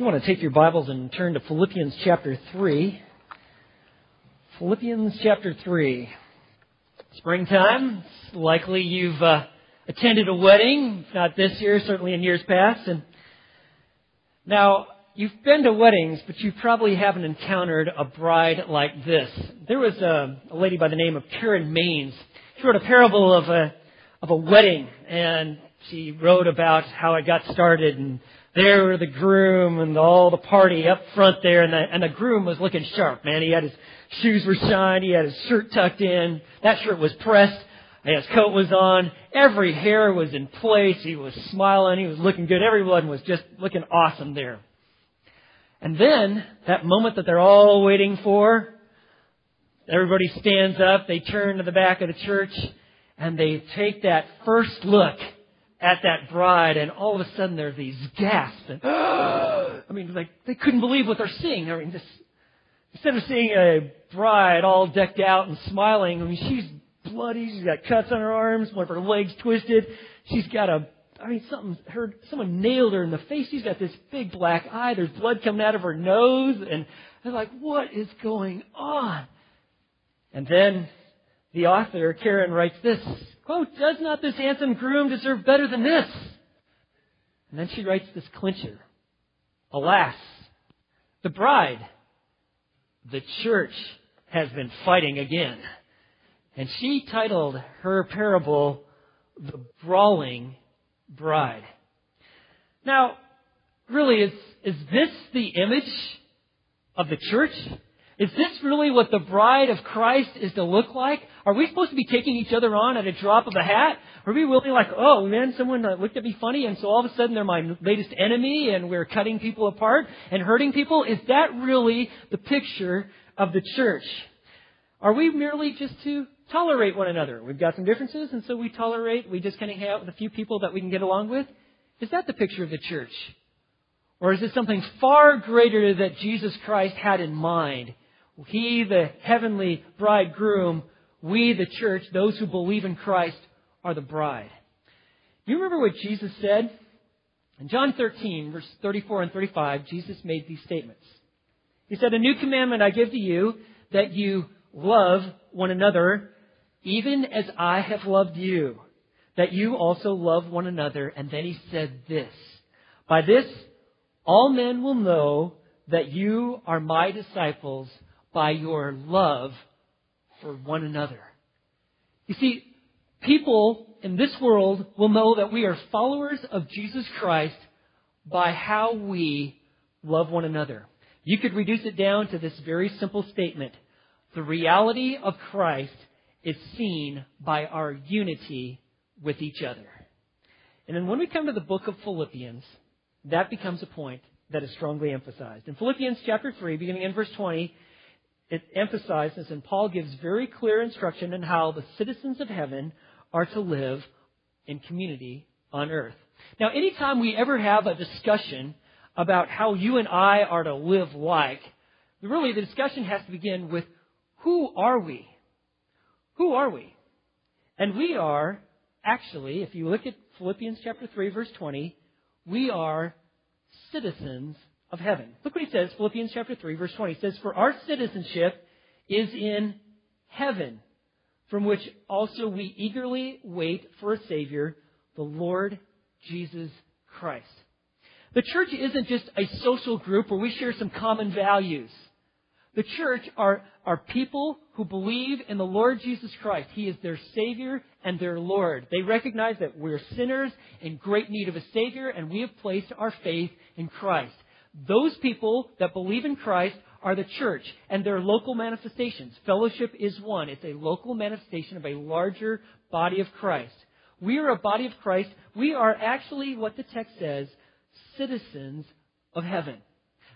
you want to take your Bibles and turn to Philippians chapter 3. Philippians chapter 3. Springtime. It's likely you've uh, attended a wedding, not this year, certainly in years past. And now, you've been to weddings, but you probably haven't encountered a bride like this. There was a, a lady by the name of Karen Mains. She wrote a parable of a, of a wedding, and she wrote about how it got started and there were the groom and all the party up front there, and the, and the groom was looking sharp, man. He had his shoes were shined, he had his shirt tucked in, that shirt was pressed, his coat was on, every hair was in place, he was smiling, he was looking good, everyone was just looking awesome there. And then, that moment that they're all waiting for, everybody stands up, they turn to the back of the church, and they take that first look at that bride, and all of a sudden there's these gasps. And, I mean, like, they couldn't believe what they're seeing. I mean, this instead of seeing a bride all decked out and smiling, I mean, she's bloody, she's got cuts on her arms, one of her legs twisted, she's got a, I mean, something, her, someone nailed her in the face, she's got this big black eye, there's blood coming out of her nose, and they're like, what is going on? And then the author, Karen, writes this Quote, does not this handsome groom deserve better than this? And then she writes this clincher. Alas, the bride, the church, has been fighting again. And she titled her parable, The Brawling Bride. Now, really, is, is this the image of the church? Is this really what the bride of Christ is to look like? Are we supposed to be taking each other on at a drop of a hat? Are we really like, oh man, someone looked at me funny and so all of a sudden they're my latest enemy and we're cutting people apart and hurting people? Is that really the picture of the church? Are we merely just to tolerate one another? We've got some differences and so we tolerate, we just kind of hang out with a few people that we can get along with? Is that the picture of the church? Or is it something far greater that Jesus Christ had in mind he, the heavenly bridegroom, we, the church, those who believe in Christ, are the bride. Do you remember what Jesus said? In John 13, verse 34 and 35, Jesus made these statements. He said, A new commandment I give to you, that you love one another, even as I have loved you, that you also love one another. And then he said this, By this all men will know that you are my disciples by your love for one another. You see, people in this world will know that we are followers of Jesus Christ by how we love one another. You could reduce it down to this very simple statement. The reality of Christ is seen by our unity with each other. And then when we come to the book of Philippians, that becomes a point that is strongly emphasized. In Philippians chapter 3, beginning in verse 20, it emphasizes, and Paul gives very clear instruction on how the citizens of heaven are to live in community on earth. Now, anytime we ever have a discussion about how you and I are to live like, really the discussion has to begin with who are we? Who are we? And we are, actually, if you look at Philippians chapter 3, verse 20, we are citizens of heaven. Look what he says, Philippians chapter 3, verse 20. He says, For our citizenship is in heaven, from which also we eagerly wait for a Savior, the Lord Jesus Christ. The church isn't just a social group where we share some common values. The church are, are people who believe in the Lord Jesus Christ. He is their Savior and their Lord. They recognize that we're sinners in great need of a Savior, and we have placed our faith in Christ. Those people that believe in Christ are the church and their local manifestations. Fellowship is one. It's a local manifestation of a larger body of Christ. We are a body of Christ. We are actually what the text says, citizens of heaven.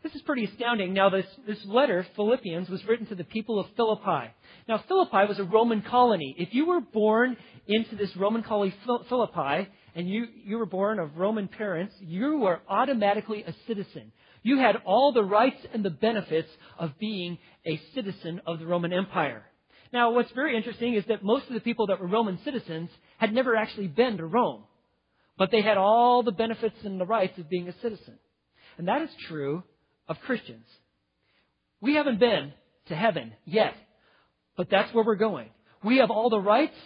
This is pretty astounding. Now, this, this letter, Philippians, was written to the people of Philippi. Now, Philippi was a Roman colony. If you were born into this Roman colony, Philippi, and you, you were born of Roman parents, you were automatically a citizen. You had all the rights and the benefits of being a citizen of the Roman Empire. Now, what's very interesting is that most of the people that were Roman citizens had never actually been to Rome, but they had all the benefits and the rights of being a citizen. And that is true of Christians. We haven't been to heaven yet, but that's where we're going. We have all the rights,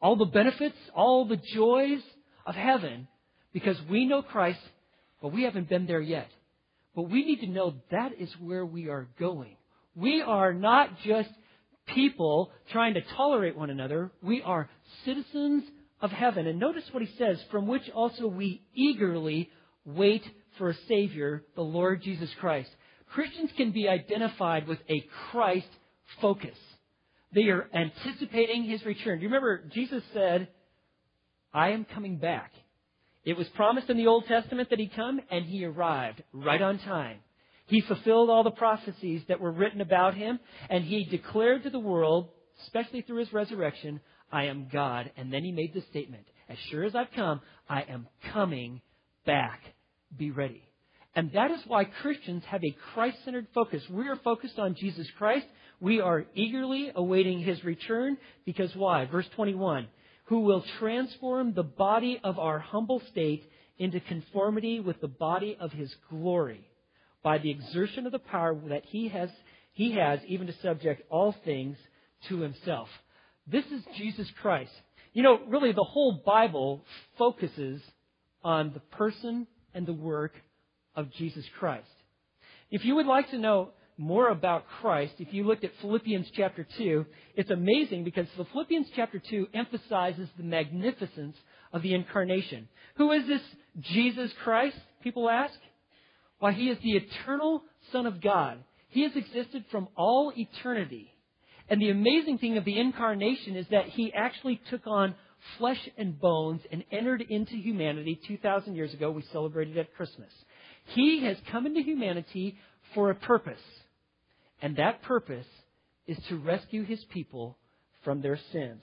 all the benefits, all the joys of heaven because we know Christ, but we haven't been there yet. But we need to know that is where we are going. We are not just people trying to tolerate one another. We are citizens of heaven. And notice what he says, from which also we eagerly wait for a Savior, the Lord Jesus Christ. Christians can be identified with a Christ focus. They are anticipating his return. Do you remember Jesus said, I am coming back. It was promised in the Old Testament that he'd come, and he arrived right on time. He fulfilled all the prophecies that were written about him, and he declared to the world, especially through his resurrection, I am God. And then he made this statement As sure as I've come, I am coming back. Be ready. And that is why Christians have a Christ centered focus. We are focused on Jesus Christ. We are eagerly awaiting his return because why? Verse 21 Who will transform the body of our humble state into conformity with the body of his glory by the exertion of the power that he has, he has even to subject all things to himself. This is Jesus Christ. You know, really, the whole Bible focuses on the person and the work of Jesus Christ. If you would like to know more about Christ, if you looked at Philippians chapter 2, it's amazing because the Philippians chapter 2 emphasizes the magnificence of the incarnation. Who is this Jesus Christ? People ask. Why, he is the eternal Son of God. He has existed from all eternity. And the amazing thing of the incarnation is that he actually took on flesh and bones and entered into humanity 2,000 years ago. We celebrated at Christmas. He has come into humanity for a purpose. And that purpose is to rescue his people from their sins.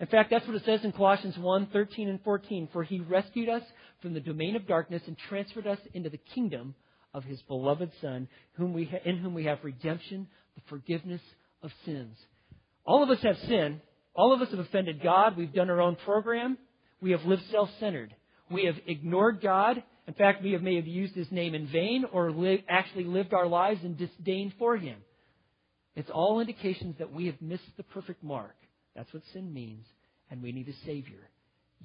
In fact, that's what it says in Colossians 1 13 and 14. For he rescued us from the domain of darkness and transferred us into the kingdom of his beloved Son, whom we ha- in whom we have redemption, the forgiveness of sins. All of us have sinned. All of us have offended God. We've done our own program. We have lived self centered. We have ignored God. In fact, we have, may have used His name in vain or li- actually lived our lives in disdain for Him. It's all indications that we have missed the perfect mark. That's what sin means, and we need a Savior.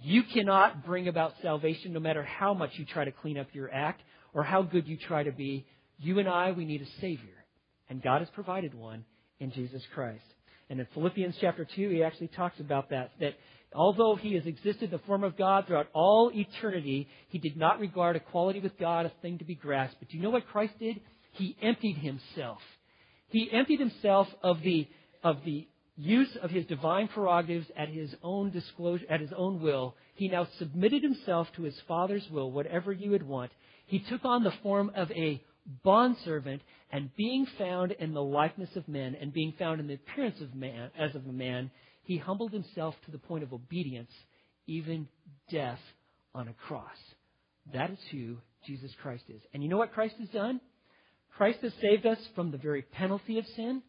You cannot bring about salvation no matter how much you try to clean up your act or how good you try to be. You and I, we need a Savior. And God has provided one in Jesus Christ. And in Philippians chapter 2, he actually talks about that, that although he has existed in the form of God throughout all eternity, he did not regard equality with God a thing to be grasped. But do you know what Christ did? He emptied himself. He emptied himself of the, of the use of his divine prerogatives at his own disclosure, at his own will. He now submitted himself to his Father's will, whatever you would want. He took on the form of a bondservant, and being found in the likeness of men, and being found in the appearance of man, as of a man, he humbled himself to the point of obedience, even death on a cross. That is who Jesus Christ is. And you know what Christ has done? Christ has saved us from the very penalty of sin.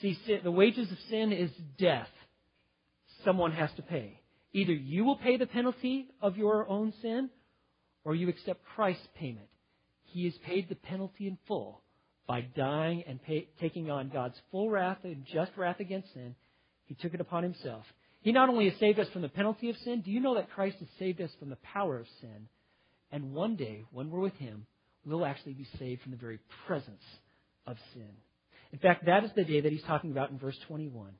See, the wages of sin is death. Someone has to pay. Either you will pay the penalty of your own sin, or you accept Christ's payment. He has paid the penalty in full by dying and pay, taking on God's full wrath and just wrath against sin. He took it upon himself. He not only has saved us from the penalty of sin, do you know that Christ has saved us from the power of sin? And one day, when we're with him, we'll actually be saved from the very presence of sin. In fact, that is the day that he's talking about in verse 21.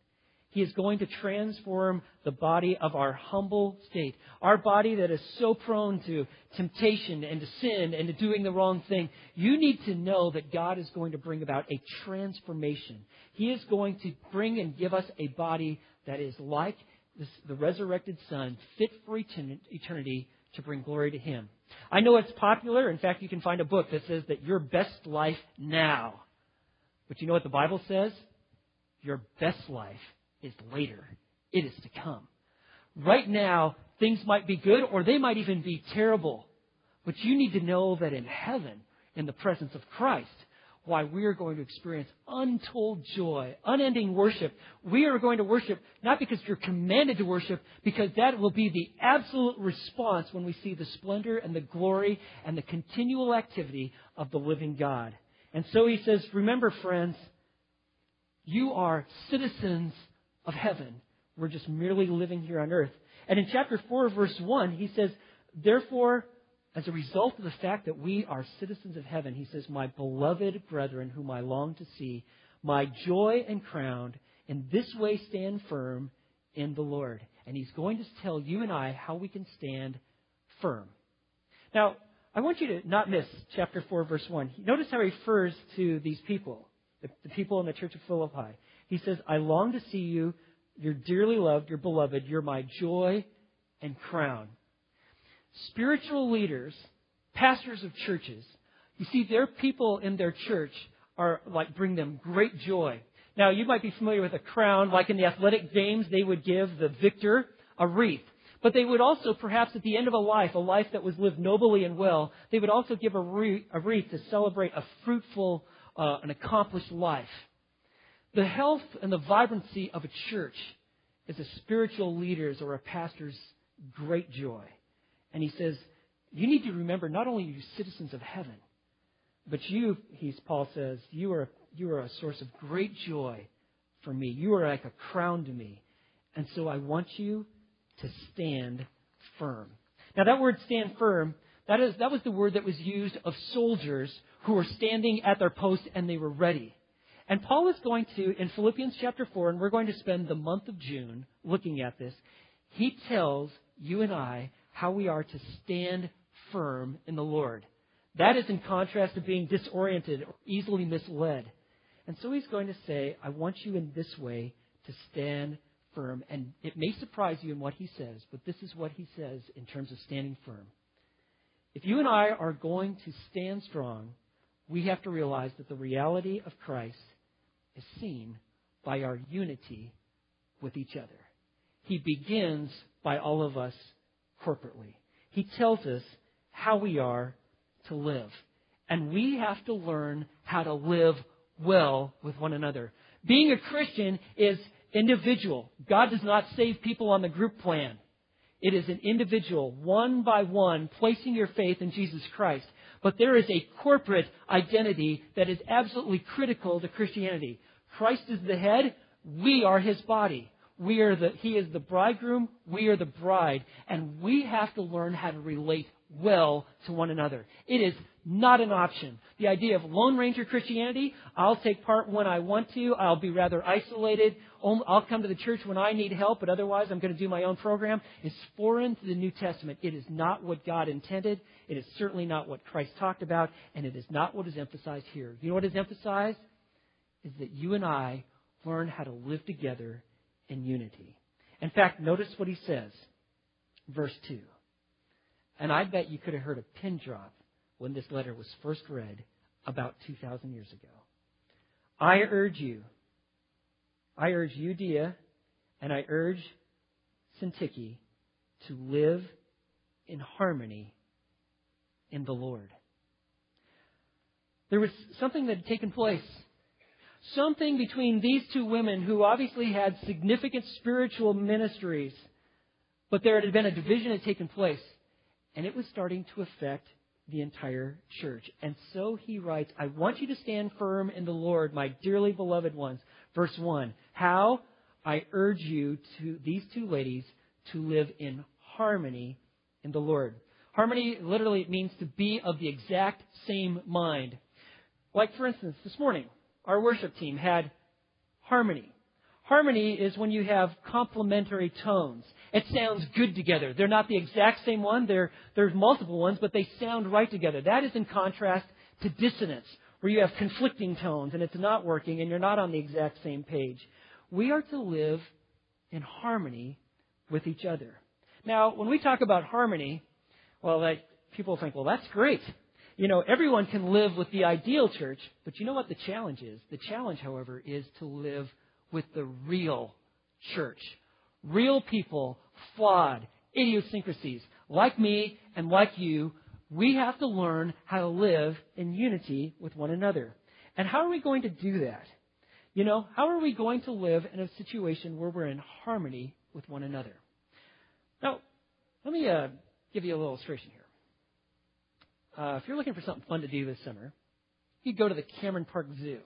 He is going to transform the body of our humble state. Our body that is so prone to temptation and to sin and to doing the wrong thing. You need to know that God is going to bring about a transformation. He is going to bring and give us a body that is like this, the resurrected Son, fit for eternity to bring glory to Him. I know it's popular. In fact, you can find a book that says that your best life now. But you know what the Bible says? Your best life is later. It is to come. Right now, things might be good or they might even be terrible. But you need to know that in heaven, in the presence of Christ, why we are going to experience untold joy, unending worship. We are going to worship not because you're commanded to worship, because that will be the absolute response when we see the splendor and the glory and the continual activity of the living God. And so he says, remember friends, you are citizens of heaven. We're just merely living here on earth. And in chapter 4, verse 1, he says, Therefore, as a result of the fact that we are citizens of heaven, he says, My beloved brethren, whom I long to see, my joy and crown, in this way stand firm in the Lord. And he's going to tell you and I how we can stand firm. Now, I want you to not miss chapter 4, verse 1. Notice how he refers to these people, the, people in the church of Philippi. He says, I long to see you. You're dearly loved. You're beloved. You're my joy and crown spiritual leaders, pastors of churches, you see, their people in their church are like bring them great joy. Now, you might be familiar with a crown, like in the athletic games, they would give the victor a wreath. But they would also, perhaps at the end of a life, a life that was lived nobly and well, they would also give a wreath, a wreath to celebrate a fruitful uh, and accomplished life. The health and the vibrancy of a church is a spiritual leader's or a pastor's great joy. And he says, you need to remember not only you citizens of heaven, but you, he's, Paul says, you are, you are a source of great joy for me. You are like a crown to me. And so I want you to stand firm. Now that word stand firm, that is, that was the word that was used of soldiers who were standing at their post and they were ready. And Paul is going to, in Philippians chapter 4, and we're going to spend the month of June looking at this, he tells you and I how we are to stand firm in the Lord. That is in contrast to being disoriented or easily misled. And so he's going to say, I want you in this way to stand firm. And it may surprise you in what he says, but this is what he says in terms of standing firm. If you and I are going to stand strong, we have to realize that the reality of Christ is seen by our unity with each other. He begins by all of us corporately. He tells us how we are to live. And we have to learn how to live well with one another. Being a Christian is individual. God does not save people on the group plan. It is an individual, one by one, placing your faith in Jesus Christ. But there is a corporate identity that is absolutely critical to Christianity. Christ is the head. We are his body. We are the, he is the bridegroom, we are the bride, and we have to learn how to relate well to one another. It is not an option. The idea of Lone Ranger Christianity, I'll take part when I want to, I'll be rather isolated, I'll come to the church when I need help, but otherwise I'm going to do my own program, is foreign to the New Testament. It is not what God intended, it is certainly not what Christ talked about, and it is not what is emphasized here. You know what is emphasized? Is that you and I learn how to live together in unity. In fact, notice what he says. Verse 2. And I bet you could have heard a pin drop when this letter was first read about 2,000 years ago. I urge you, I urge Euodia, and I urge Syntyche to live in harmony in the Lord. There was something that had taken place something between these two women who obviously had significant spiritual ministries, but there had been a division had taken place, and it was starting to affect the entire church. And so he writes, I want you to stand firm in the Lord, my dearly beloved ones. Verse 1. How? I urge you to, these two ladies, to live in harmony in the Lord. Harmony literally means to be of the exact same mind. Like, for instance, this morning, our worship team had harmony. Harmony is when you have complementary tones. It sounds good together. They're not the exact same one. There, there's multiple ones, but they sound right together. That is in contrast to dissonance, where you have conflicting tones and it's not working and you're not on the exact same page. We are to live in harmony with each other. Now, when we talk about harmony, well, people think, well, that's great. You know, everyone can live with the ideal church, but you know what the challenge is? The challenge, however, is to live with the real church. Real people, flawed, idiosyncrasies, like me and like you, we have to learn how to live in unity with one another. And how are we going to do that? You know, how are we going to live in a situation where we're in harmony with one another? Now, let me uh, give you a little illustration here. Uh, if you're looking for something fun to do this summer, you go to the Cameron Park Zoo.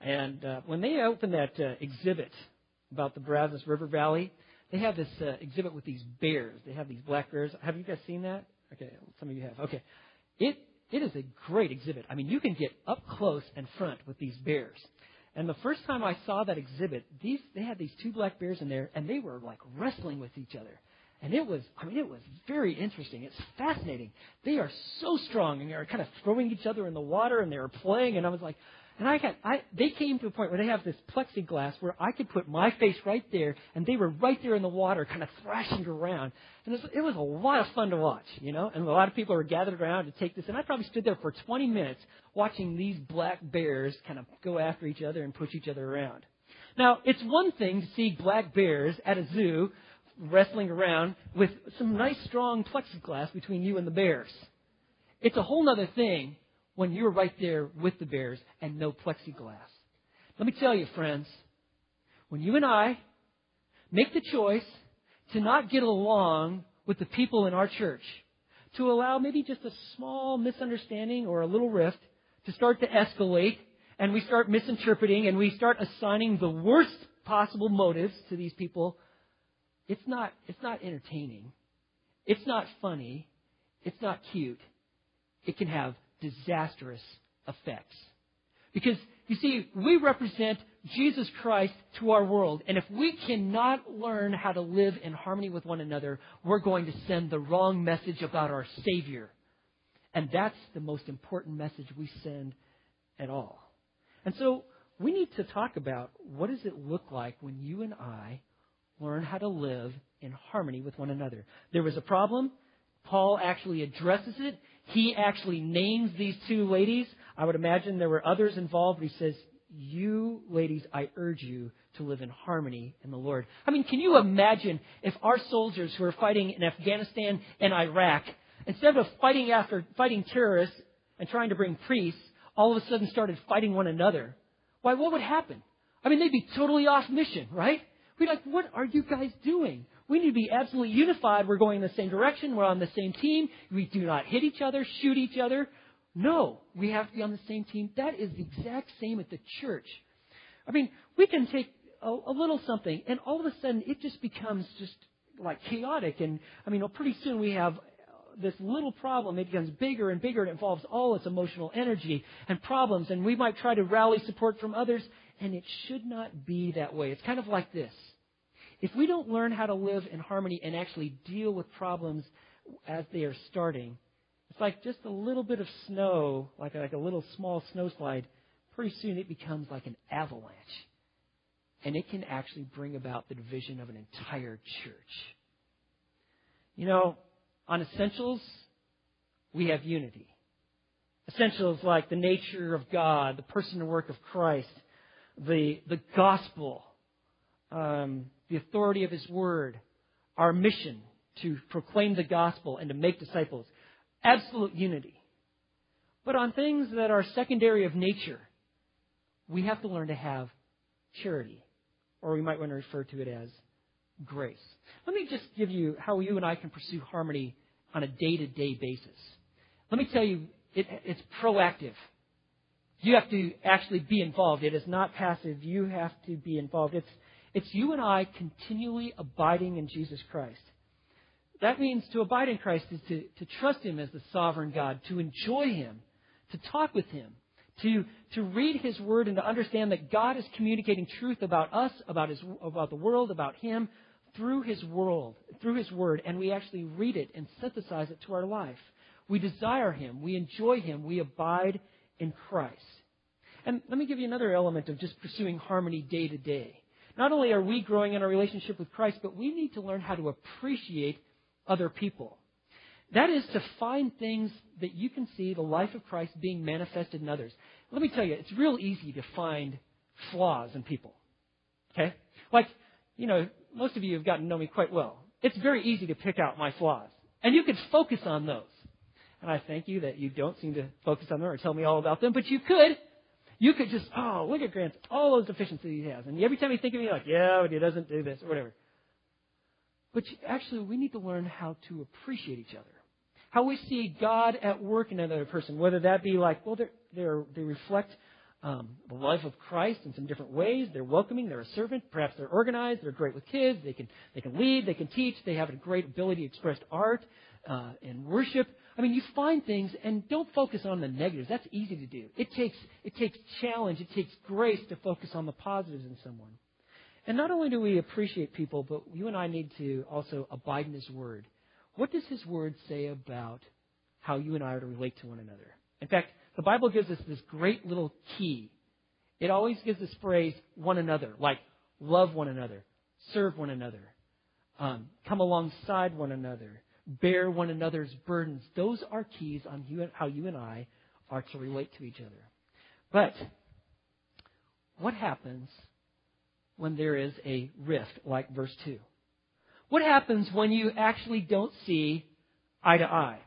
And uh, when they open that uh, exhibit about the Brazos River Valley, they have this uh, exhibit with these bears. They have these black bears. Have you guys seen that? Okay, some of you have. Okay, it it is a great exhibit. I mean, you can get up close and front with these bears. And the first time I saw that exhibit, these they had these two black bears in there, and they were like wrestling with each other. And it was, I mean, it was very interesting. It's fascinating. They are so strong, and they're kind of throwing each other in the water, and they were playing. And I was like, and I got, I, they came to a point where they have this plexiglass where I could put my face right there, and they were right there in the water, kind of thrashing around. And it was, it was a lot of fun to watch, you know. And a lot of people were gathered around to take this, and I probably stood there for 20 minutes watching these black bears kind of go after each other and push each other around. Now, it's one thing to see black bears at a zoo wrestling around with some nice strong plexiglass between you and the bears. It's a whole other thing when you're right there with the bears and no plexiglass. Let me tell you, friends, when you and I make the choice to not get along with the people in our church, to allow maybe just a small misunderstanding or a little rift to start to escalate, and we start misinterpreting and we start assigning the worst possible motives to these people, it's not, it's not entertaining. It's not funny. It's not cute. It can have disastrous effects. Because, you see, we represent Jesus Christ to our world, and if we cannot learn how to live in harmony with one another, we're going to send the wrong message about our Savior. And that's the most important message we send at all. And so, we need to talk about what does it look like when you and I learn how to live in harmony with one another. There was a problem. Paul actually addresses it. He actually names these two ladies. I would imagine there were others involved. He says, You ladies, I urge you to live in harmony in the Lord. I mean, can you imagine if our soldiers who are fighting in Afghanistan and Iraq, instead of fighting after fighting terrorists and trying to bring peace, all of a sudden started fighting one another? Why, what would happen? I mean, they'd be totally off mission, right? We'd be like, what are you guys doing? We need to be absolutely unified. We're going in the same direction. We're on the same team. We do not hit each other, shoot each other. No, we have to be on the same team. That is the exact same at the church. I mean, we can take a, a little something, and all of a sudden it just becomes just like chaotic. And I mean, pretty soon we have uh, this little problem, it becomes bigger and bigger. It involves all its emotional energy and problems, and we might try to rally support from others, and it should not be that way. It's kind of like this. If we don't learn how to live in harmony and actually deal with problems as they are starting, it's like just a little bit of snow, like a, like a little small snowslide. Pretty soon it becomes like an avalanche. And it can actually bring about the division of an entire church. You know, on essentials, we have unity. Essentials like the nature of God, the person and work of Christ, the, the gospel, um, the authority of His Word, our mission to proclaim the gospel and to make disciples. Absolute unity. But on things that are secondary of nature, we have to learn to have charity, or we might want to refer to it as grace. Let me just give you how you and I can pursue harmony on a day to day basis. Let me tell you, it, it's proactive. You have to actually be involved. It is not passive. You have to be involved. It's it's you and I continually abiding in Jesus Christ. That means to abide in Christ is to, to trust Him as the sovereign God, to enjoy Him, to talk with Him, to, to read His Word and to understand that God is communicating truth about us, about, his, about the world, about Him through His world, through His Word, and we actually read it and synthesize it to our life. We desire Him, we enjoy Him, we abide in Christ. And let me give you another element of just pursuing harmony day to day. Not only are we growing in our relationship with Christ, but we need to learn how to appreciate other people. That is to find things that you can see the life of Christ being manifested in others. Let me tell you, it's real easy to find flaws in people. Okay? Like, you know, most of you have gotten to know me quite well. It's very easy to pick out my flaws. And you could focus on those. And I thank you that you don't seem to focus on them or tell me all about them, but you could. you could just, oh, look at Grant, all those deficiencies he has. And every time you think of me, you're like, yeah, but he doesn't do this, or whatever. But actually, we need to learn how to appreciate each other. How we see God at work in another person, whether that be like, well, they're, they're, they reflect um, the life of Christ in some different ways. They're welcoming. They're a servant. Perhaps they're organized. They're great with kids. They can they can lead. They can teach. They have a great ability to express art uh, and worship. I mean, you find things and don't focus on the negatives. That's easy to do. It takes it takes challenge. It takes grace to focus on the positives in someone. And not only do we appreciate people, but you and I need to also abide in His Word. What does His Word say about how you and I are to relate to one another? In fact, the Bible gives us this great little key. It always gives this phrase, one another, like love one another, serve one another, um, come alongside one another, bear one another's burdens. Those are keys on how you and I are to relate to each other. But what happens when there is a rift, like verse 2? What happens when you actually don't see eye to eye?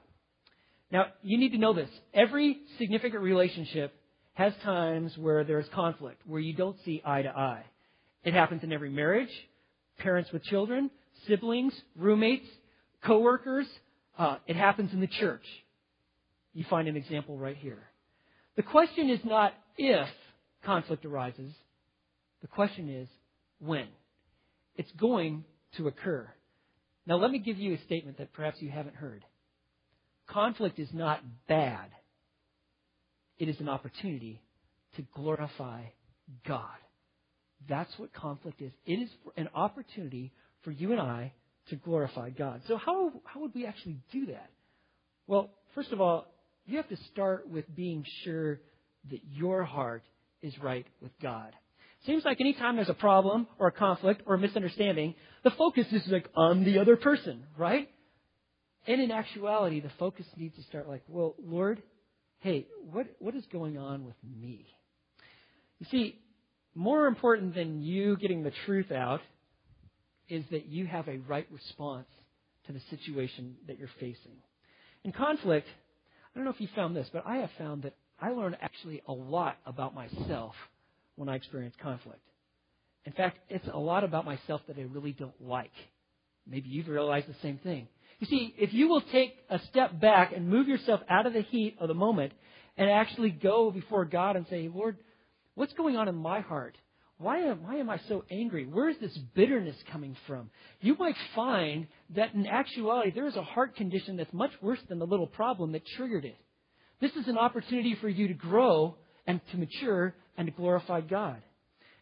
Now, you need to know this. Every significant relationship has times where there's conflict, where you don't see eye to eye. It happens in every marriage, parents with children, siblings, roommates, coworkers. Uh, it happens in the church. You find an example right here. The question is not if conflict arises. The question is when. It's going to occur. Now, let me give you a statement that perhaps you haven't heard. Conflict is not bad. It is an opportunity to glorify God. That's what conflict is. It is an opportunity for you and I to glorify God. So how, how would we actually do that? Well, first of all, you have to start with being sure that your heart is right with God. Seems like anytime there's a problem or a conflict or a misunderstanding, the focus is like on the other person, right? And in actuality, the focus needs to start like, well, Lord, hey, what, what is going on with me? You see, more important than you getting the truth out is that you have a right response to the situation that you're facing. In conflict, I don't know if you found this, but I have found that I learn actually a lot about myself when I experience conflict. In fact, it's a lot about myself that I really don't like. Maybe you've realized the same thing. You see, if you will take a step back and move yourself out of the heat of the moment and actually go before God and say, Lord, what's going on in my heart? Why am, why am I so angry? Where is this bitterness coming from? You might find that in actuality, there is a heart condition that's much worse than the little problem that triggered it. This is an opportunity for you to grow and to mature and to glorify God.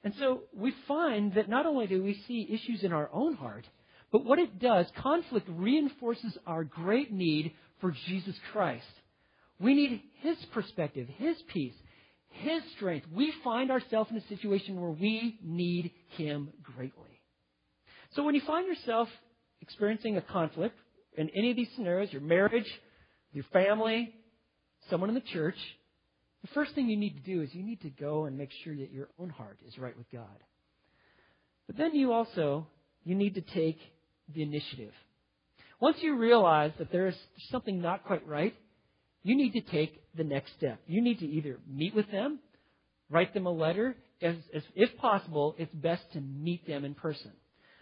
And so we find that not only do we see issues in our own heart, but what it does, conflict reinforces our great need for Jesus Christ. We need His perspective, His peace, His strength. We find ourselves in a situation where we need Him greatly. So when you find yourself experiencing a conflict in any of these scenarios, your marriage, your family, someone in the church, the first thing you need to do is you need to go and make sure that your own heart is right with God. But then you also you need to take the initiative. Once you realize that there's something not quite right, you need to take the next step. You need to either meet with them, write them a letter. As, as, if possible, it's best to meet them in person.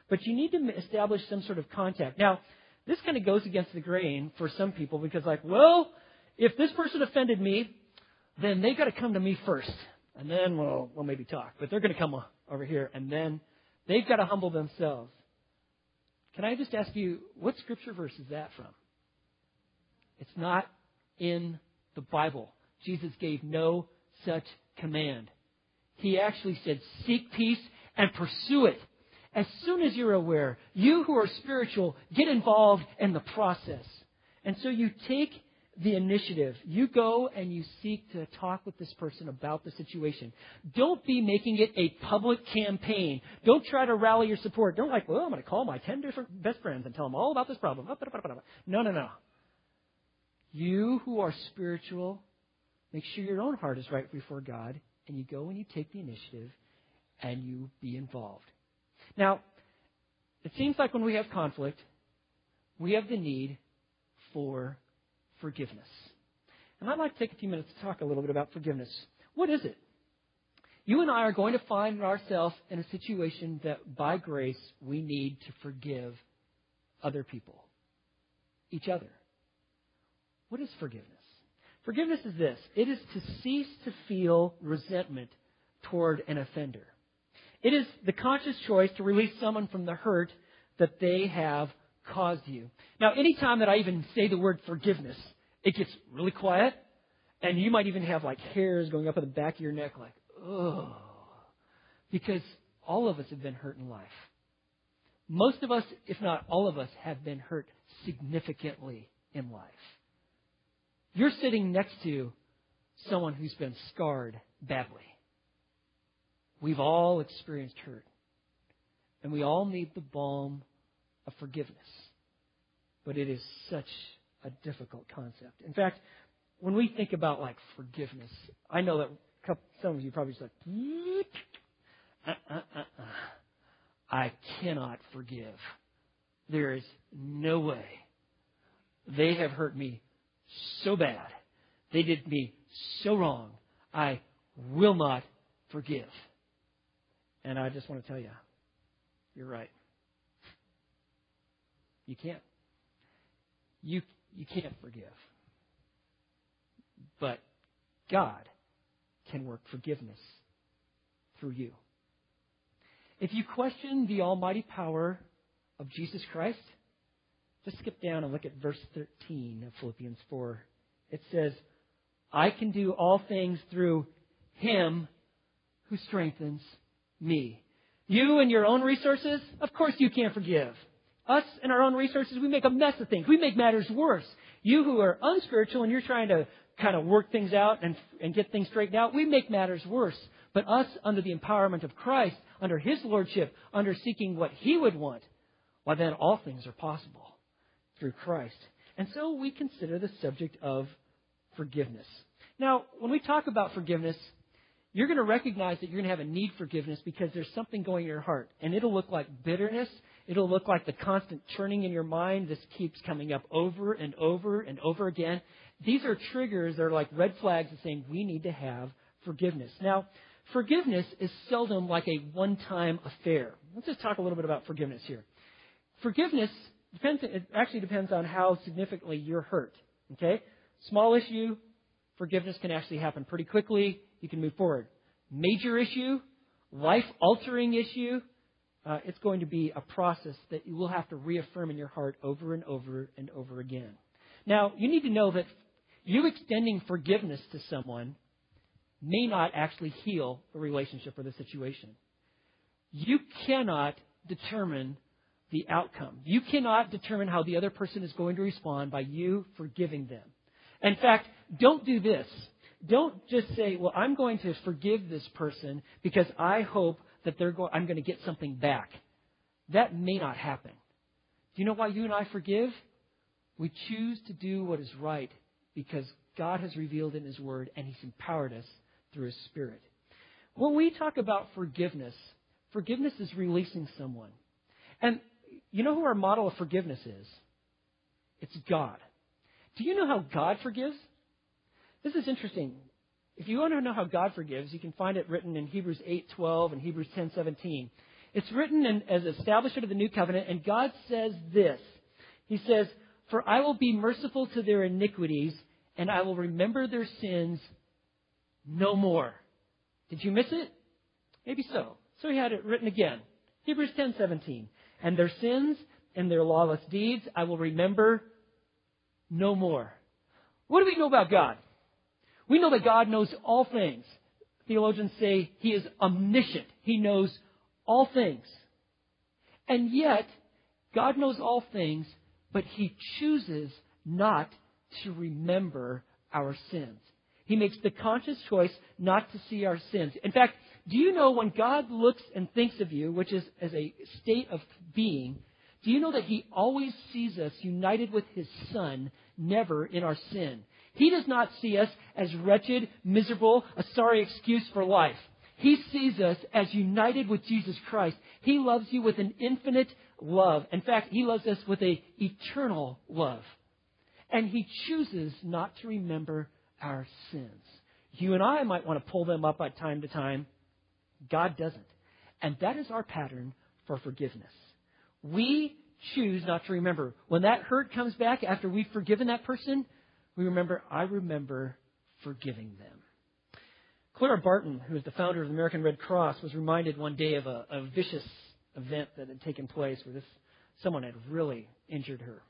But you need to establish some sort of contact. Now, this kind of goes against the grain for some people because, like, well, if this person offended me, then they've got to come to me first. And then we'll, we'll maybe talk. But they're going to come over here. And then they've got to humble themselves. Can I just ask you, what scripture verse is that from? It's not in the Bible. Jesus gave no such command. He actually said, seek peace and pursue it. As soon as you're aware, you who are spiritual, get involved in the process. And so you take the initiative. You go and you seek to talk with this person about the situation. Don't be making it a public campaign. Don't try to rally your support. Don't like, well, I'm going to call my 10 different best friends and tell them all about this problem. No, no, no. You who are spiritual, make sure your own heart is right before God, and you go and you take the initiative and you be involved. Now, it seems like when we have conflict, we have the need for forgiveness. And I'd like to take a few minutes to talk a little bit about forgiveness. What is it? you and I are going to find ourselves in a situation that by grace we need to forgive other people, each other. What is forgiveness? Forgiveness is this it is to cease to feel resentment toward an offender. It is the conscious choice to release someone from the hurt that they have caused you. Now, anytime that I even say the word forgiveness, it gets really quiet, and you might even have like hairs going up at the back of your neck, like, oh. Because all of us have been hurt in life. Most of us, if not all of us, have been hurt significantly in life. You're sitting next to someone who's been scarred badly. We've all experienced hurt. And we all need the balm of forgiveness. But it is such a difficult concept. In fact, when we think about like forgiveness, I know that some of you probably just like, uh, uh, uh, uh, I cannot forgive. There is no way. They have hurt me so bad. They did me so wrong. I will not forgive. And I just want to tell you, you're right. You can't. You, you can't forgive. But God can work forgiveness through you. If you question the almighty power of Jesus Christ, just skip down and look at verse 13 of Philippians 4. It says, I can do all things through Him who strengthens me. You and your own resources, of course you can't forgive. Us and our own resources, we make a mess of things. We make matters worse. You who are unspiritual and you're trying to kind of work things out and, and get things straightened out, we make matters worse. But us, under the empowerment of Christ, under His Lordship, under seeking what He would want, why then all things are possible through Christ. And so we consider the subject of forgiveness. Now, when we talk about forgiveness, you're going to recognize that you're going to have a need for forgiveness because there's something going in your heart. And it'll look like bitterness. It'll look like the constant churning in your mind. This keeps coming up over and over and over again. These are triggers. They're like red flags saying we need to have forgiveness. Now, forgiveness is seldom like a one-time affair. Let's just talk a little bit about forgiveness here. Forgiveness depends, it actually depends on how significantly you're hurt. Okay? Small issue, forgiveness can actually happen pretty quickly. You can move forward. Major issue, life altering issue, uh, it's going to be a process that you will have to reaffirm in your heart over and over and over again. Now, you need to know that you extending forgiveness to someone may not actually heal the relationship or the situation. You cannot determine the outcome. You cannot determine how the other person is going to respond by you forgiving them. In fact, don't do this. Don't just say, well, I'm going to forgive this person because I hope that they're go- I'm going to get something back. That may not happen. Do you know why you and I forgive? We choose to do what is right because God has revealed in His Word and He's empowered us through His Spirit. When we talk about forgiveness, forgiveness is releasing someone. And you know who our model of forgiveness is? It's God. Do you know how God forgives? This is interesting. If you want to know how God forgives, you can find it written in Hebrews 8:12 and Hebrews 10:17. It's written in, as establishment of the new covenant, and God says this. He says, "For I will be merciful to their iniquities, and I will remember their sins no more." Did you miss it? Maybe so. So he had it written again. Hebrews 10:17. And their sins and their lawless deeds I will remember no more. What do we know about God? We know that God knows all things. Theologians say he is omniscient. He knows all things. And yet, God knows all things, but he chooses not to remember our sins. He makes the conscious choice not to see our sins. In fact, do you know when God looks and thinks of you, which is as a state of being, do you know that He always sees us united with His Son, never in our sin? He does not see us as wretched, miserable, a sorry excuse for life. He sees us as united with Jesus Christ. He loves you with an infinite love. In fact, He loves us with an eternal love. And He chooses not to remember our sins. You and I might want to pull them up at time to time, God doesn't. And that is our pattern for forgiveness. We choose not to remember. When that hurt comes back after we've forgiven that person, we remember, I remember forgiving them. Clara Barton, who is the founder of the American Red Cross, was reminded one day of a, a vicious event that had taken place where this someone had really injured her.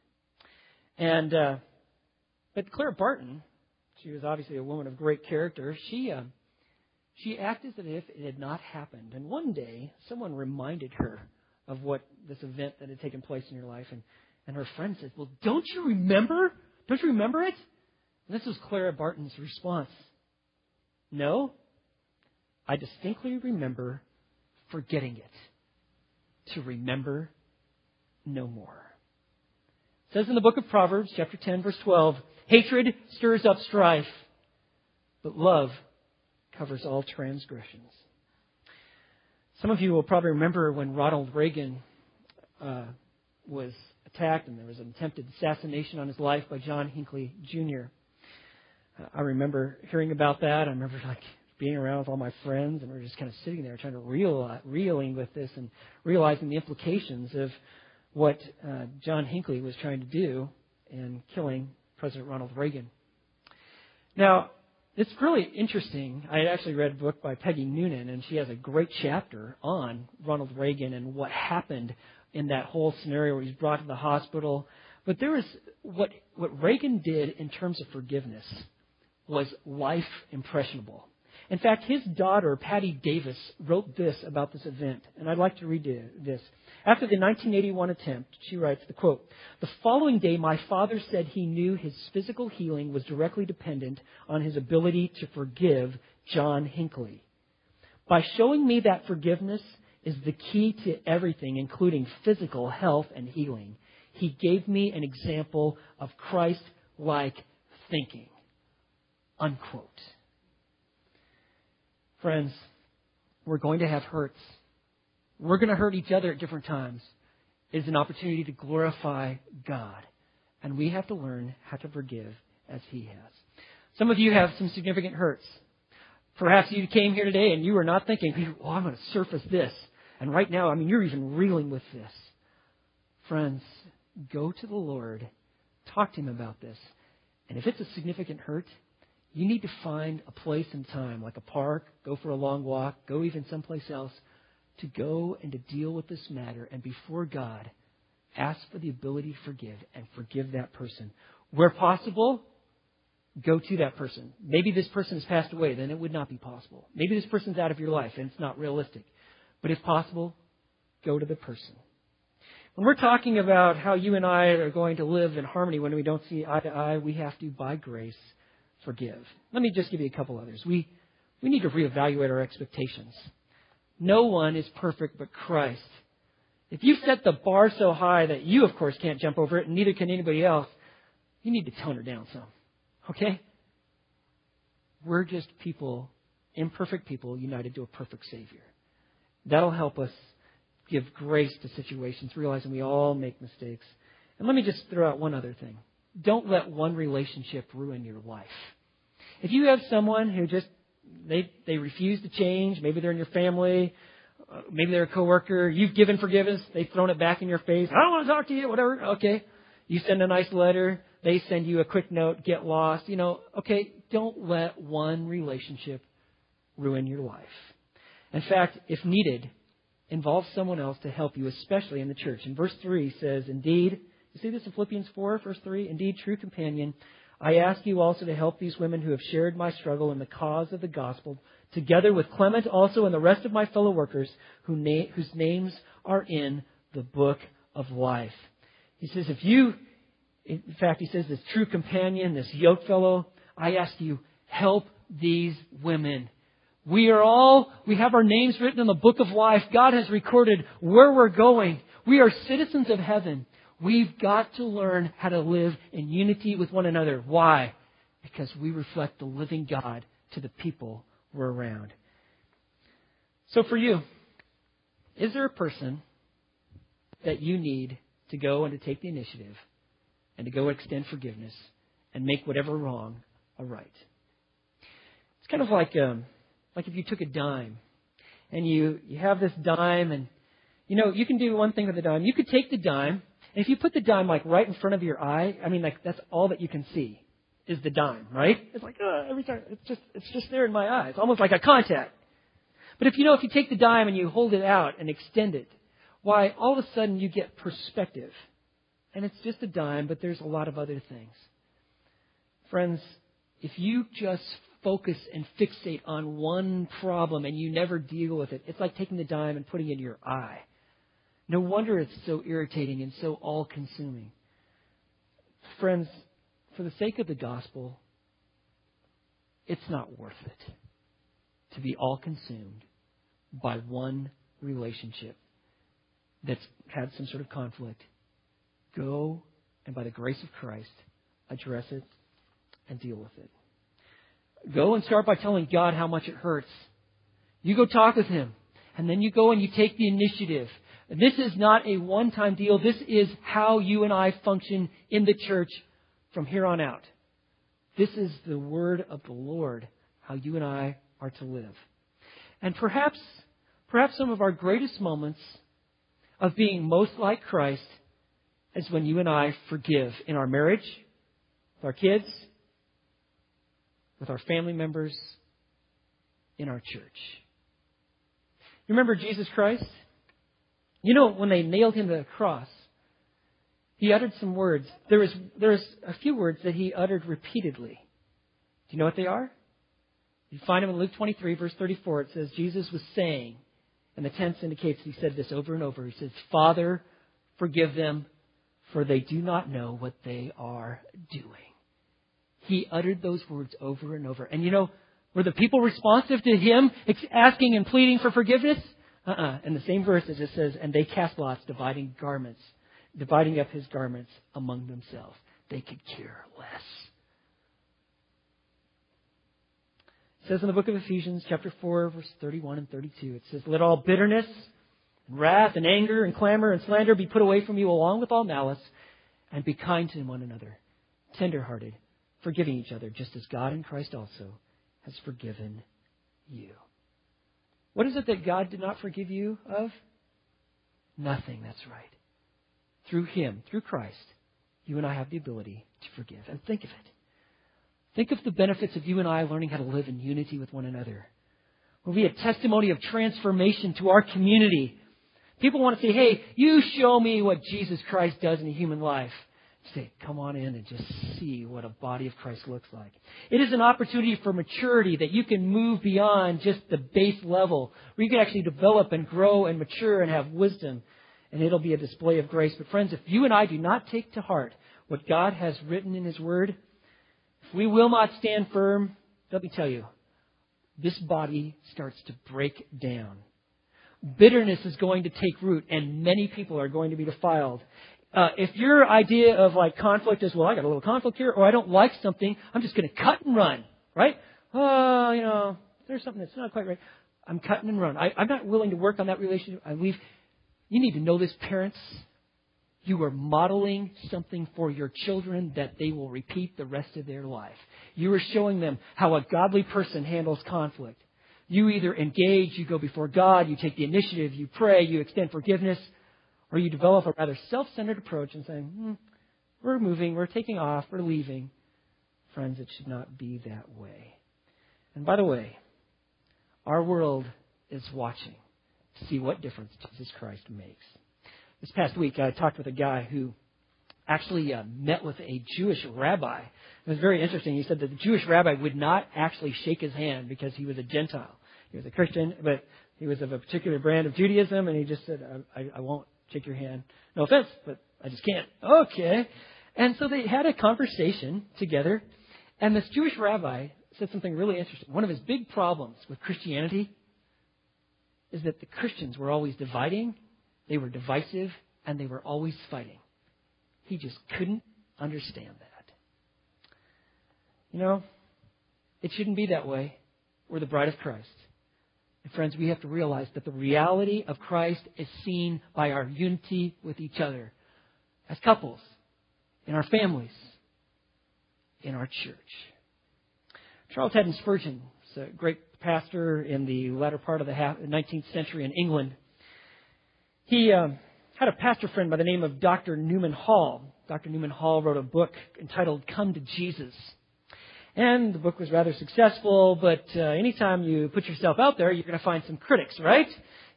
And uh, but Clara Barton, she was obviously a woman of great character. She uh, she acted as if it had not happened. And one day, someone reminded her of what this event that had taken place in your life, and and her friend said, "Well, don't you remember? Don't you remember it?" And this was Clara Barton's response. No, I distinctly remember forgetting it. To remember no more. It says in the book of Proverbs, chapter 10, verse 12, hatred stirs up strife, but love covers all transgressions. Some of you will probably remember when Ronald Reagan uh, was attacked and there was an attempted assassination on his life by John Hinckley Jr. Uh, I remember hearing about that. I remember like being around with all my friends, and we are just kind of sitting there trying to reel, reeling with this and realizing the implications of what uh, John Hinckley was trying to do in killing President Ronald Reagan. Now, it's really interesting. I actually read a book by Peggy Noonan, and she has a great chapter on Ronald Reagan and what happened in that whole scenario where he's brought to the hospital. But there was what what Reagan did in terms of forgiveness was life impressionable. In fact, his daughter, Patti Davis, wrote this about this event, and I'd like to read this. After the 1981 attempt, she writes the quote, The following day, my father said he knew his physical healing was directly dependent on his ability to forgive John Hinckley. By showing me that forgiveness is the key to everything, including physical health and healing, he gave me an example of Christ like thinking. Unquote. Friends, we're going to have hurts. We're going to hurt each other at different times. It is an opportunity to glorify God. And we have to learn how to forgive as He has. Some of you have some significant hurts. Perhaps you came here today and you were not thinking, oh, I'm going to surface this. And right now, I mean, you're even reeling with this. Friends, go to the Lord. Talk to Him about this. And if it's a significant hurt, you need to find a place and time, like a park, go for a long walk, go even someplace else, to go and to deal with this matter. And before God, ask for the ability to forgive and forgive that person. Where possible, go to that person. Maybe this person has passed away, then it would not be possible. Maybe this person's out of your life and it's not realistic. But if possible, go to the person. When we're talking about how you and I are going to live in harmony when we don't see eye to eye, we have to, by grace, forgive. Let me just give you a couple others. We, we need to reevaluate our expectations. No one is perfect but Christ. If you set the bar so high that you, of course, can't jump over it, and neither can anybody else, you need to tone her down some. Okay? We're just people, imperfect people, united to a perfect Savior. That'll help us give grace to situations, realizing we all make mistakes. And let me just throw out one other thing. Don't let one relationship ruin your life. If you have someone who just they they refuse to change, maybe they're in your family, uh, maybe they're a coworker, you've given forgiveness, they've thrown it back in your face. I don't want to talk to you, whatever. Okay. You send a nice letter, they send you a quick note, get lost. You know, okay, don't let one relationship ruin your life. In fact, if needed, involve someone else to help you, especially in the church. In verse 3 says, Indeed, you see this in Philippians 4, verse 3? Indeed, true companion, I ask you also to help these women who have shared my struggle in the cause of the gospel, together with Clement also and the rest of my fellow workers who na- whose names are in the book of life. He says, if you, in fact, he says, this true companion, this yoke fellow, I ask you, help these women. We are all, we have our names written in the book of life. God has recorded where we're going. We are citizens of heaven. We've got to learn how to live in unity with one another. Why? Because we reflect the living God to the people we're around. So for you, is there a person that you need to go and to take the initiative and to go extend forgiveness and make whatever wrong a right? It's kind of like um, like if you took a dime and you, you have this dime and, you know, you can do one thing with the dime. You could take the dime, and if you put the dime like right in front of your eye, I mean, like that's all that you can see is the dime, right? It's like, uh, every time, it's just, it's just there in my eye. It's almost like a contact. But if you know, if you take the dime and you hold it out and extend it, why, all of a sudden you get perspective. And it's just a dime, but there's a lot of other things. Friends, if you just focus and fixate on one problem and you never deal with it, it's like taking the dime and putting it in your eye. No wonder it's so irritating and so all consuming. Friends, for the sake of the gospel, it's not worth it to be all consumed by one relationship that's had some sort of conflict. Go and by the grace of Christ, address it and deal with it. Go and start by telling God how much it hurts. You go talk with Him. And then you go and you take the initiative. This is not a one time deal. This is how you and I function in the church from here on out. This is the word of the Lord, how you and I are to live. And perhaps, perhaps some of our greatest moments of being most like Christ is when you and I forgive in our marriage, with our kids, with our family members, in our church. You remember Jesus Christ? You know, when they nailed him to the cross, he uttered some words. There was, there was a few words that he uttered repeatedly. Do you know what they are? You find them in Luke 23, verse 34. It says, Jesus was saying, and the tense indicates he said this over and over. He says, Father, forgive them, for they do not know what they are doing. He uttered those words over and over. And you know, were the people responsive to him asking and pleading for forgiveness? Uh-uh. In the same verse, it just says, and they cast lots, dividing garments, dividing up his garments among themselves. They could care less. It says in the book of Ephesians, chapter 4, verse 31 and 32, it says, Let all bitterness, and wrath, and anger, and clamor, and slander be put away from you along with all malice, and be kind to one another, tenderhearted, forgiving each other, just as God in Christ also has forgiven you. What is it that God did not forgive you of? Nothing, that's right. Through Him, through Christ, you and I have the ability to forgive. And think of it. Think of the benefits of you and I learning how to live in unity with one another. Will be a testimony of transformation to our community. People want to say, hey, you show me what Jesus Christ does in a human life. Say, come on in and just see what a body of Christ looks like. It is an opportunity for maturity that you can move beyond just the base level, where you can actually develop and grow and mature and have wisdom, and it'll be a display of grace. But friends, if you and I do not take to heart what God has written in His Word, if we will not stand firm, let me tell you, this body starts to break down. Bitterness is going to take root, and many people are going to be defiled. Uh, if your idea of like conflict is, well, I got a little conflict here, or I don't like something, I'm just going to cut and run, right? Oh, you know, there's something that's not quite right. I'm cutting and run. I, I'm not willing to work on that relationship. I leave. You need to know this, parents. You are modeling something for your children that they will repeat the rest of their life. You are showing them how a godly person handles conflict. You either engage, you go before God, you take the initiative, you pray, you extend forgiveness, or you develop a rather self centered approach and saying, hmm, we're moving, we're taking off, we're leaving. Friends, it should not be that way. And by the way, our world is watching to see what difference Jesus Christ makes. This past week, I talked with a guy who actually uh, met with a Jewish rabbi. It was very interesting. He said that the Jewish rabbi would not actually shake his hand because he was a Gentile. He was a Christian, but he was of a particular brand of Judaism, and he just said, I, I won't shake your hand. No offense, but I just can't. Okay. And so they had a conversation together, and this Jewish rabbi said something really interesting. One of his big problems with Christianity is that the Christians were always dividing they were divisive and they were always fighting. He just couldn't understand that. You know, it shouldn't be that way. We're the bride of Christ. And friends, we have to realize that the reality of Christ is seen by our unity with each other as couples, in our families, in our church. Charles Haddon Spurgeon a great pastor in the latter part of the 19th century in England. He um, had a pastor friend by the name of Dr. Newman Hall. Dr. Newman Hall wrote a book entitled Come to Jesus. And the book was rather successful, but uh, anytime you put yourself out there, you're going to find some critics, right?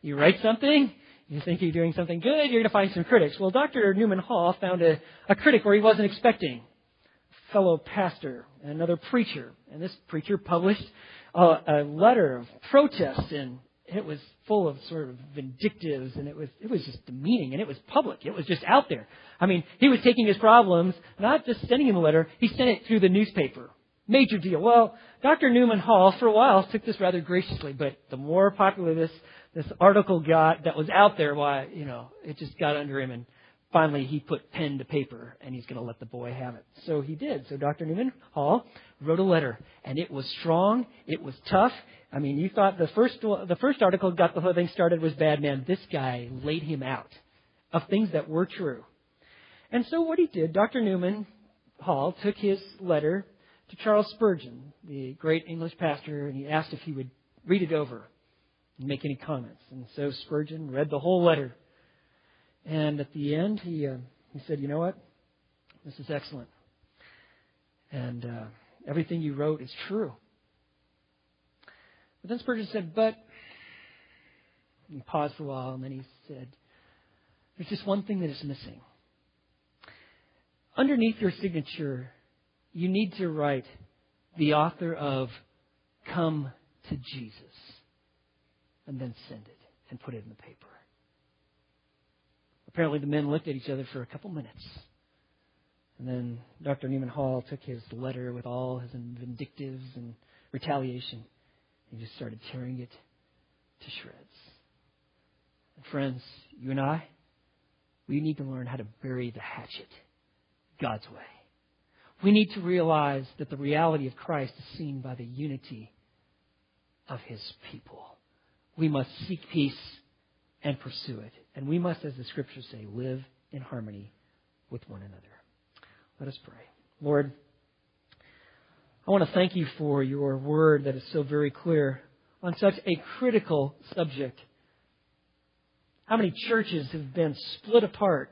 You write something, you think you're doing something good, you're going to find some critics. Well, Dr. Newman Hall found a, a critic where he wasn't expecting. A fellow pastor, and another preacher. And this preacher published a, a letter of protest and it was full of sort of vindictives and it was it was just demeaning and it was public. It was just out there. I mean, he was taking his problems, not just sending him a letter, he sent it through the newspaper. Major deal. Well, Dr. Newman Hall, for a while, took this rather graciously, but the more popular this, this article got that was out there, why, you know, it just got under him and finally he put pen to paper and he's going to let the boy have it. So he did. So Dr. Newman Hall wrote a letter and it was strong. It was tough. I mean, you thought the first, the first article got the whole thing started was bad man. This guy laid him out of things that were true. And so what he did, Dr. Newman Hall took his letter to Charles Spurgeon, the great English pastor, and he asked if he would read it over and make any comments. And so Spurgeon read the whole letter. And at the end, he, uh, he said, You know what? This is excellent. And uh, everything you wrote is true. But then Spurgeon said, But. He paused for a while, and then he said, There's just one thing that is missing. Underneath your signature you need to write the author of Come to Jesus and then send it and put it in the paper. Apparently, the men looked at each other for a couple minutes. And then Dr. Newman Hall took his letter with all his vindictives and retaliation. He just started tearing it to shreds. And friends, you and I, we need to learn how to bury the hatchet God's way. We need to realize that the reality of Christ is seen by the unity of his people. We must seek peace and pursue it. And we must, as the scriptures say, live in harmony with one another. Let us pray. Lord, I want to thank you for your word that is so very clear on such a critical subject. How many churches have been split apart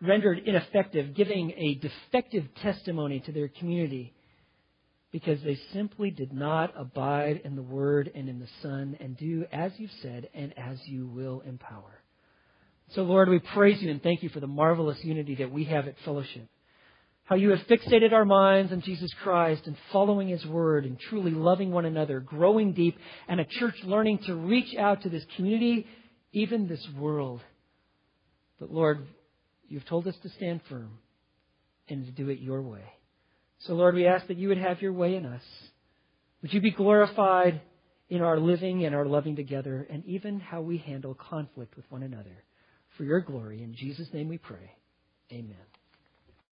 rendered ineffective, giving a defective testimony to their community because they simply did not abide in the Word and in the Son and do as you've said and as you will empower. So, Lord, we praise you and thank you for the marvelous unity that we have at fellowship. How you have fixated our minds on Jesus Christ and following His Word and truly loving one another, growing deep, and a church learning to reach out to this community, even this world. But Lord, You've told us to stand firm and to do it your way. So, Lord, we ask that you would have your way in us. Would you be glorified in our living and our loving together, and even how we handle conflict with one another? For your glory, in Jesus' name we pray. Amen.